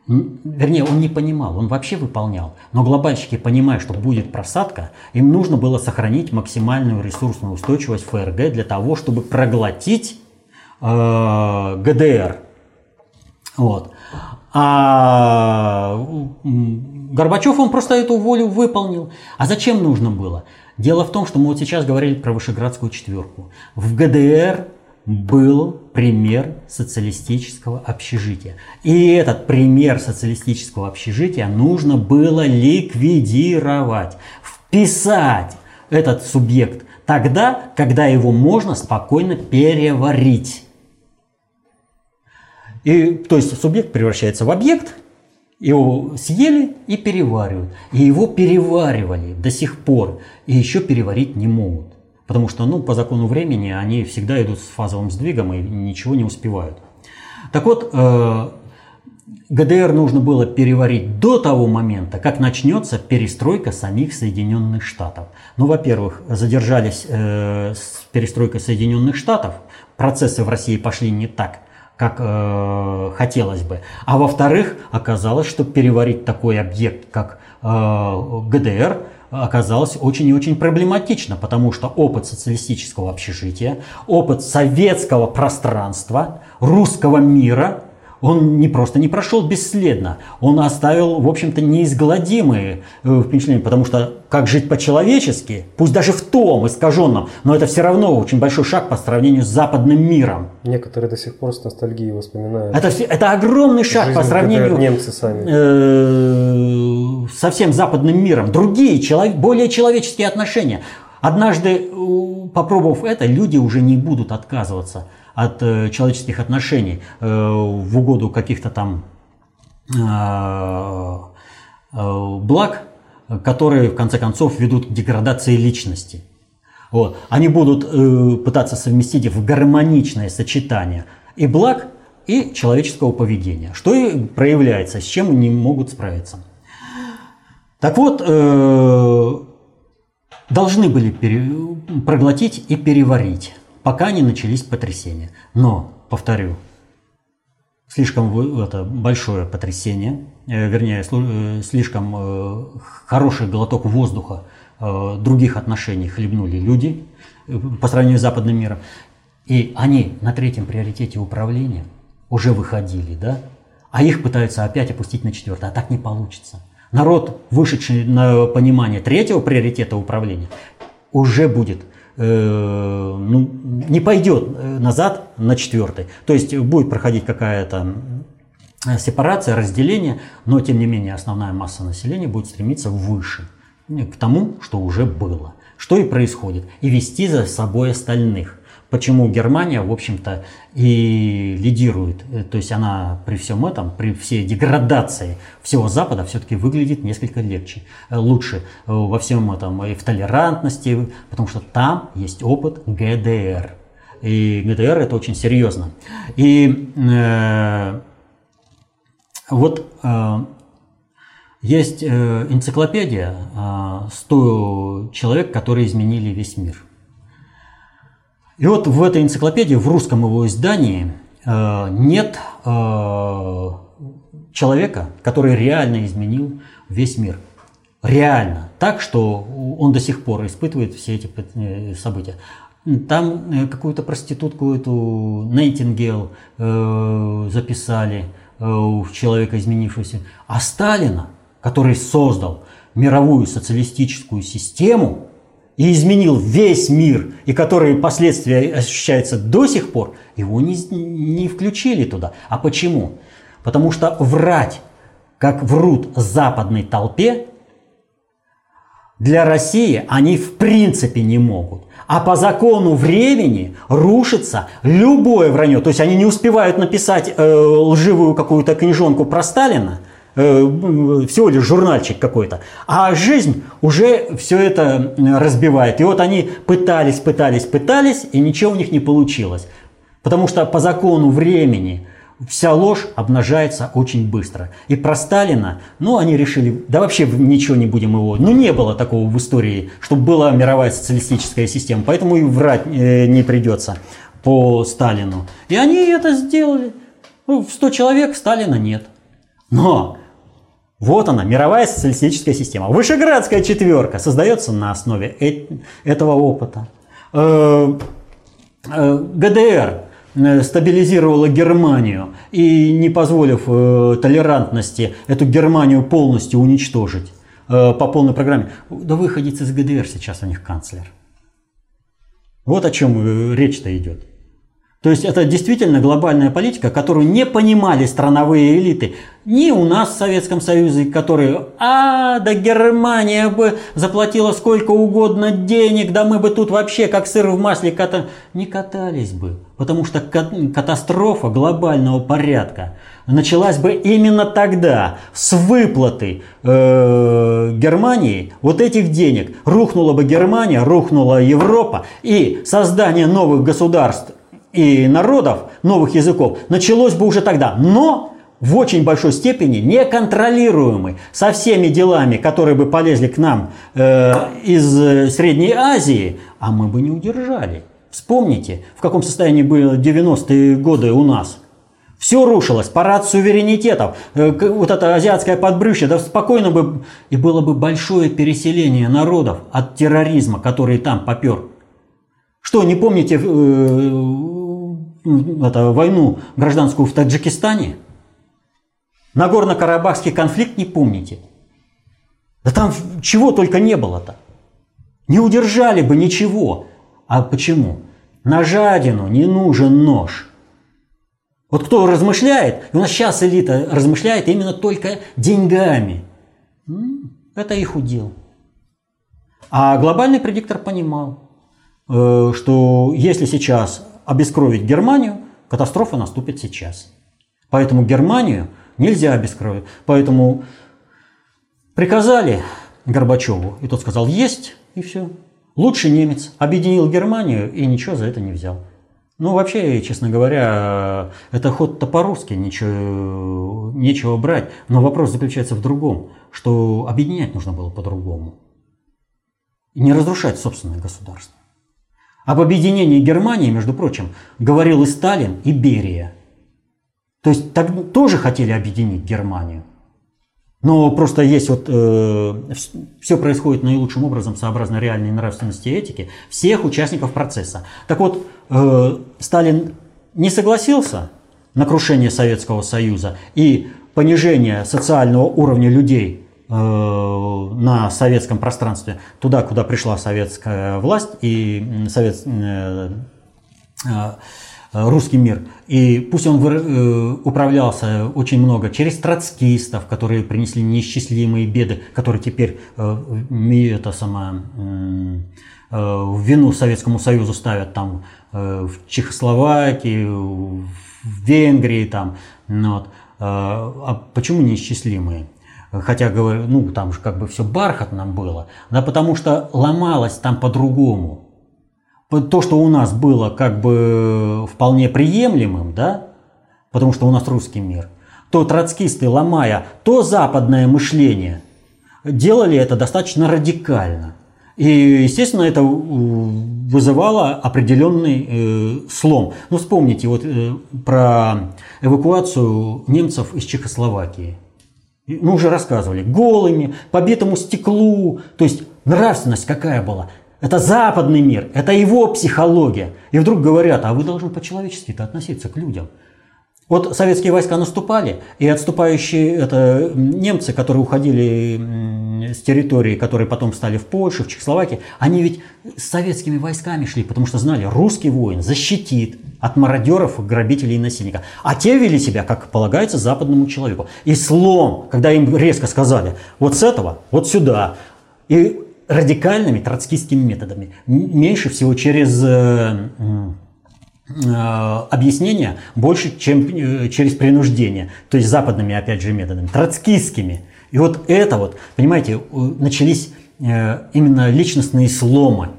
вернее, он не понимал, он вообще выполнял, но глобальщики, понимая, что будет просадка, им нужно было сохранить максимальную ресурсную устойчивость ФРГ для того, чтобы проглотить э, ГДР. Вот. А Горбачев, он просто эту волю выполнил. А зачем нужно было? Дело в том, что мы вот сейчас говорили про Вышеградскую четверку. В ГДР был пример социалистического общежития. И этот пример социалистического общежития нужно было ликвидировать, вписать этот субъект тогда, когда его можно спокойно переварить. И, то есть субъект превращается в объект, его съели и переваривают. И его переваривали до сих пор. И еще переварить не могут. Потому что ну, по закону времени они всегда идут с фазовым сдвигом и ничего не успевают. Так вот, э, ГДР нужно было переварить до того момента, как начнется перестройка самих Соединенных Штатов. Ну, во-первых, задержались э, с перестройкой Соединенных Штатов, процессы в России пошли не так, как э, хотелось бы. А во-вторых, оказалось, что переварить такой объект, как э, ГДР, оказалось очень и очень проблематично, потому что опыт социалистического общежития, опыт советского пространства, русского мира – он не просто не прошел бесследно, он оставил, в общем-то, неизгладимые э, впечатления, потому что как жить по-человечески, пусть даже в том искаженном, но это все равно очень большой шаг по сравнению с западным миром. Некоторые до сих пор с ностальгией воспоминают. Это, все, это огромный шаг Жизнь по сравнению немцы сами. Э, со всем западным миром. Другие, более человеческие отношения. Однажды, э, попробовав это, люди уже не будут отказываться от э, человеческих отношений э, в угоду каких-то там э, благ, которые в конце концов ведут к деградации личности. Вот. Они будут пытаться совместить в гармоничное сочетание и благ, и человеческого поведения, что и проявляется, с чем они могут справиться. Так вот, должны были проглотить и переварить пока не начались потрясения. Но, повторю, слишком это, большое потрясение, э, вернее, э, слишком э, хороший глоток воздуха других отношений хлебнули люди по сравнению с западным миром. И они на третьем приоритете управления уже выходили, да? А их пытаются опять опустить на четвертый, а так не получится. Народ, вышедший на понимание третьего приоритета управления, уже будет Э, ну, не пойдет э, назад на четвертый. То есть будет проходить какая-то э, сепарация, разделение, но тем не менее основная масса населения будет стремиться выше, к тому, что уже было. Что и происходит. И вести за собой остальных. Почему Германия, в общем-то, и лидирует. Э, то есть она при всем этом, при всей деградации всего Запада все-таки выглядит несколько легче, э, лучше э, во всем этом и в толерантности, потому что там есть опыт ГДР. И ГДР это очень серьезно. И э, вот э, есть энциклопедия э, 100 человек, которые изменили весь мир. И вот в этой энциклопедии, в русском его издании, э, нет э, человека, который реально изменил весь мир. Реально. Так, что он до сих пор испытывает все эти э, события. Там какую-то проститутку, эту Нейтингел записали, э, человека изменившегося. А Сталина, который создал мировую социалистическую систему и изменил весь мир, и который последствия ощущаются до сих пор, его не, не включили туда. А почему? Потому что врать, как врут западной толпе, для России они в принципе не могут. А по закону времени рушится любое вранье. То есть они не успевают написать э, лживую какую-то книжонку про Сталина, э, всего лишь журнальчик какой-то. А жизнь уже все это разбивает. И вот они пытались, пытались, пытались, и ничего у них не получилось. Потому что по закону времени вся ложь обнажается очень быстро. И про Сталина, ну, они решили, да вообще ничего не будем его. Ну, не было такого в истории, чтобы была мировая социалистическая система, поэтому и врать э, не придется по Сталину. И они это сделали. Ну, в 100 человек Сталина нет. Но вот она, мировая социалистическая система. Вышеградская четверка создается на основе этого опыта. Э, э, ГДР Э, стабилизировала Германию и не позволив э, толерантности эту Германию полностью уничтожить э, по полной программе. Да выходец из ГДР сейчас у них канцлер. Вот о чем речь-то идет. То есть это действительно глобальная политика, которую не понимали страновые элиты. Ни у нас в Советском Союзе, которые, а, да Германия бы заплатила сколько угодно денег, да мы бы тут вообще как сыр в масле ката... не катались бы. Потому что катастрофа глобального порядка началась бы именно тогда, с выплаты э, Германии вот этих денег. Рухнула бы Германия, рухнула Европа, и создание новых государств и народов, новых языков, началось бы уже тогда. Но в очень большой степени неконтролируемый со всеми делами, которые бы полезли к нам э, из э, Средней Азии, а мы бы не удержали. Вспомните, в каком состоянии были 90-е годы у нас. Все рушилось, парад суверенитетов, э, вот это азиатское подбрюшье, да спокойно бы, и было бы большое переселение народов от терроризма, который там попер. Что, не помните э, это, войну гражданскую в Таджикистане? Нагорно-Карабахский конфликт не помните? Да там чего только не было-то. Не удержали бы ничего. А почему? На жадину не нужен нож. Вот кто размышляет, и у нас сейчас элита размышляет именно только деньгами. Это их удел. А глобальный предиктор понимал, Э, что если сейчас обескровить Германию, катастрофа наступит сейчас. Поэтому Германию нельзя обескровить. Поэтому приказали Горбачеву, и тот сказал «есть», и все. Лучший немец объединил Германию и ничего за это не взял. Ну, вообще, честно говоря, это ход-то по-русски, ничего, нечего брать. Но вопрос заключается в другом, что объединять нужно было по-другому. И не разрушать собственное государство. Об объединении Германии, между прочим, говорил и Сталин, и Берия. То есть так, тоже хотели объединить Германию. Но просто есть вот э, все происходит наилучшим образом сообразно реальной нравственности и этике всех участников процесса. Так вот, э, Сталин не согласился на крушение Советского Союза и понижение социального уровня людей на советском пространстве, туда, куда пришла советская власть и совет, э, э, русский мир. И пусть он управлялся очень много через троцкистов, которые принесли неисчислимые беды, которые теперь это сама, в вину Советскому Союзу ставят там в Чехословакии, в Венгрии там. Ну вот. А почему неисчислимые? Хотя, ну, там же как бы все бархатно было, да потому что ломалось там по-другому. То, что у нас было как бы вполне приемлемым, да, потому что у нас русский мир, то троцкисты, ломая то западное мышление, делали это достаточно радикально. И, естественно, это вызывало определенный э, слом. Ну, вспомните вот э, про эвакуацию немцев из Чехословакии. Мы уже рассказывали. Голыми, по битому стеклу. То есть нравственность какая была. Это западный мир, это его психология. И вдруг говорят, а вы должны по-человечески относиться к людям. Вот советские войска наступали, и отступающие это немцы, которые уходили с территории, которые потом стали в Польше, в Чехословакии, они ведь с советскими войсками шли, потому что знали, русский воин защитит от мародеров, грабителей и насильника. А те вели себя, как полагается, западному человеку. И слом, когда им резко сказали, вот с этого, вот сюда. И радикальными троцкистскими методами. Меньше всего через э, Э, объяснения больше, чем э, через принуждение, то есть западными, опять же, методами, троцкистскими. И вот это вот, понимаете, начались э, именно личностные сломы,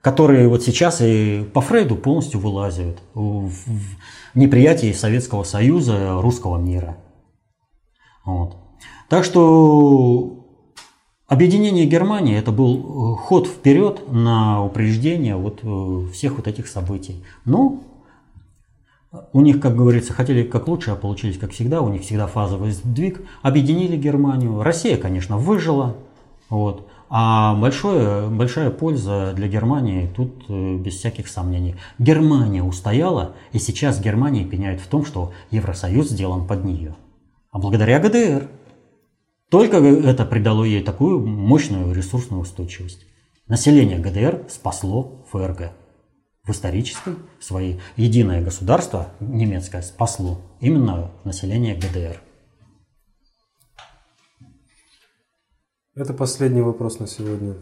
которые вот сейчас и по Фрейду полностью вылазят в неприятии Советского Союза, русского мира. Вот. Так что Объединение Германии это был э, ход вперед на упреждение вот э, всех вот этих событий. Но у них, как говорится, хотели как лучше, а получились как всегда. У них всегда фазовый сдвиг. Объединили Германию. Россия, конечно, выжила. Вот. А большое, большая польза для Германии тут э, без всяких сомнений. Германия устояла, и сейчас Германия пеняет в том, что Евросоюз сделан под нее. А благодаря ГДР. Только это придало ей такую мощную ресурсную устойчивость. Население ГДР спасло ФРГ. В исторической своей единое государство немецкое спасло именно население ГДР. Это последний вопрос на сегодня.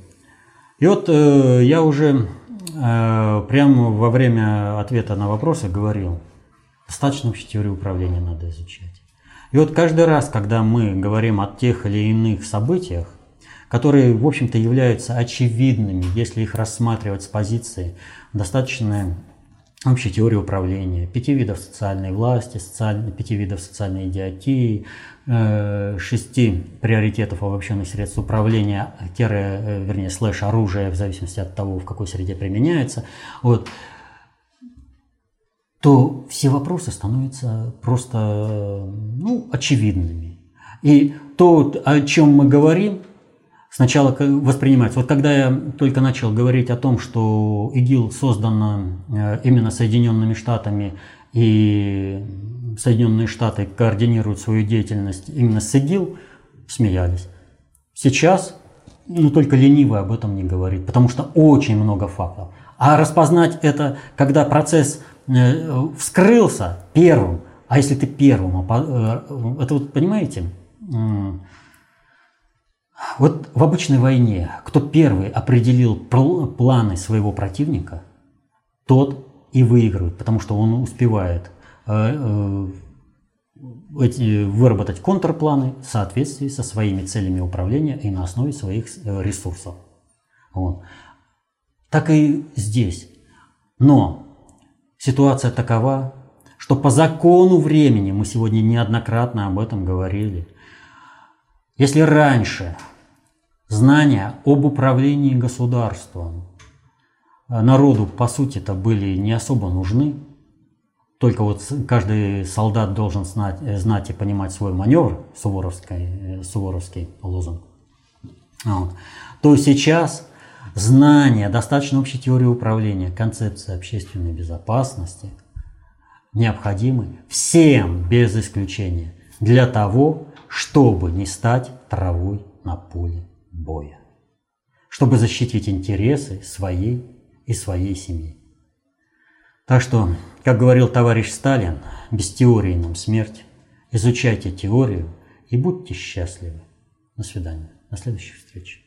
И вот э, я уже э, прямо во время ответа на вопросы говорил, достаточно вообще теорию управления надо изучать. И вот каждый раз, когда мы говорим о тех или иных событиях, которые, в общем-то, являются очевидными, если их рассматривать с позиции достаточно общей теории управления, пяти видов социальной власти, социальной, пяти видов социальной идиотии, э, шести приоритетов обобщенных средств управления, тире, э, вернее, слэш оружия, в зависимости от того, в какой среде применяется. Вот то все вопросы становятся просто ну, очевидными. И то, о чем мы говорим, сначала воспринимается. Вот когда я только начал говорить о том, что ИГИЛ создана э, именно Соединенными Штатами, и Соединенные Штаты координируют свою деятельность именно с ИГИЛ, смеялись. Сейчас ну, только ленивый об этом не говорит, потому что очень много фактов. А распознать это, когда процесс Э, вскрылся первым, а если ты первым, э, это вот понимаете, вот в обычной войне, кто первый определил планы своего противника, тот и выигрывает, потому что он успевает э, выработать контрпланы в соответствии со своими целями управления и на основе своих ресурсов. Вот. Так и здесь. Но Ситуация такова, что по закону времени, мы сегодня неоднократно об этом говорили, если раньше знания об управлении государством. Народу, по сути это были не особо нужны, только вот каждый солдат должен знать, знать и понимать свой маневр, суворовский, суворовский лозунг, вот, то сейчас знания, достаточно общей теории управления, концепции общественной безопасности необходимы всем без исключения для того, чтобы не стать травой на поле боя, чтобы защитить интересы своей и своей семьи. Так что, как говорил товарищ Сталин, без теории нам смерть. Изучайте теорию и будьте счастливы. До свидания. До следующих встреч.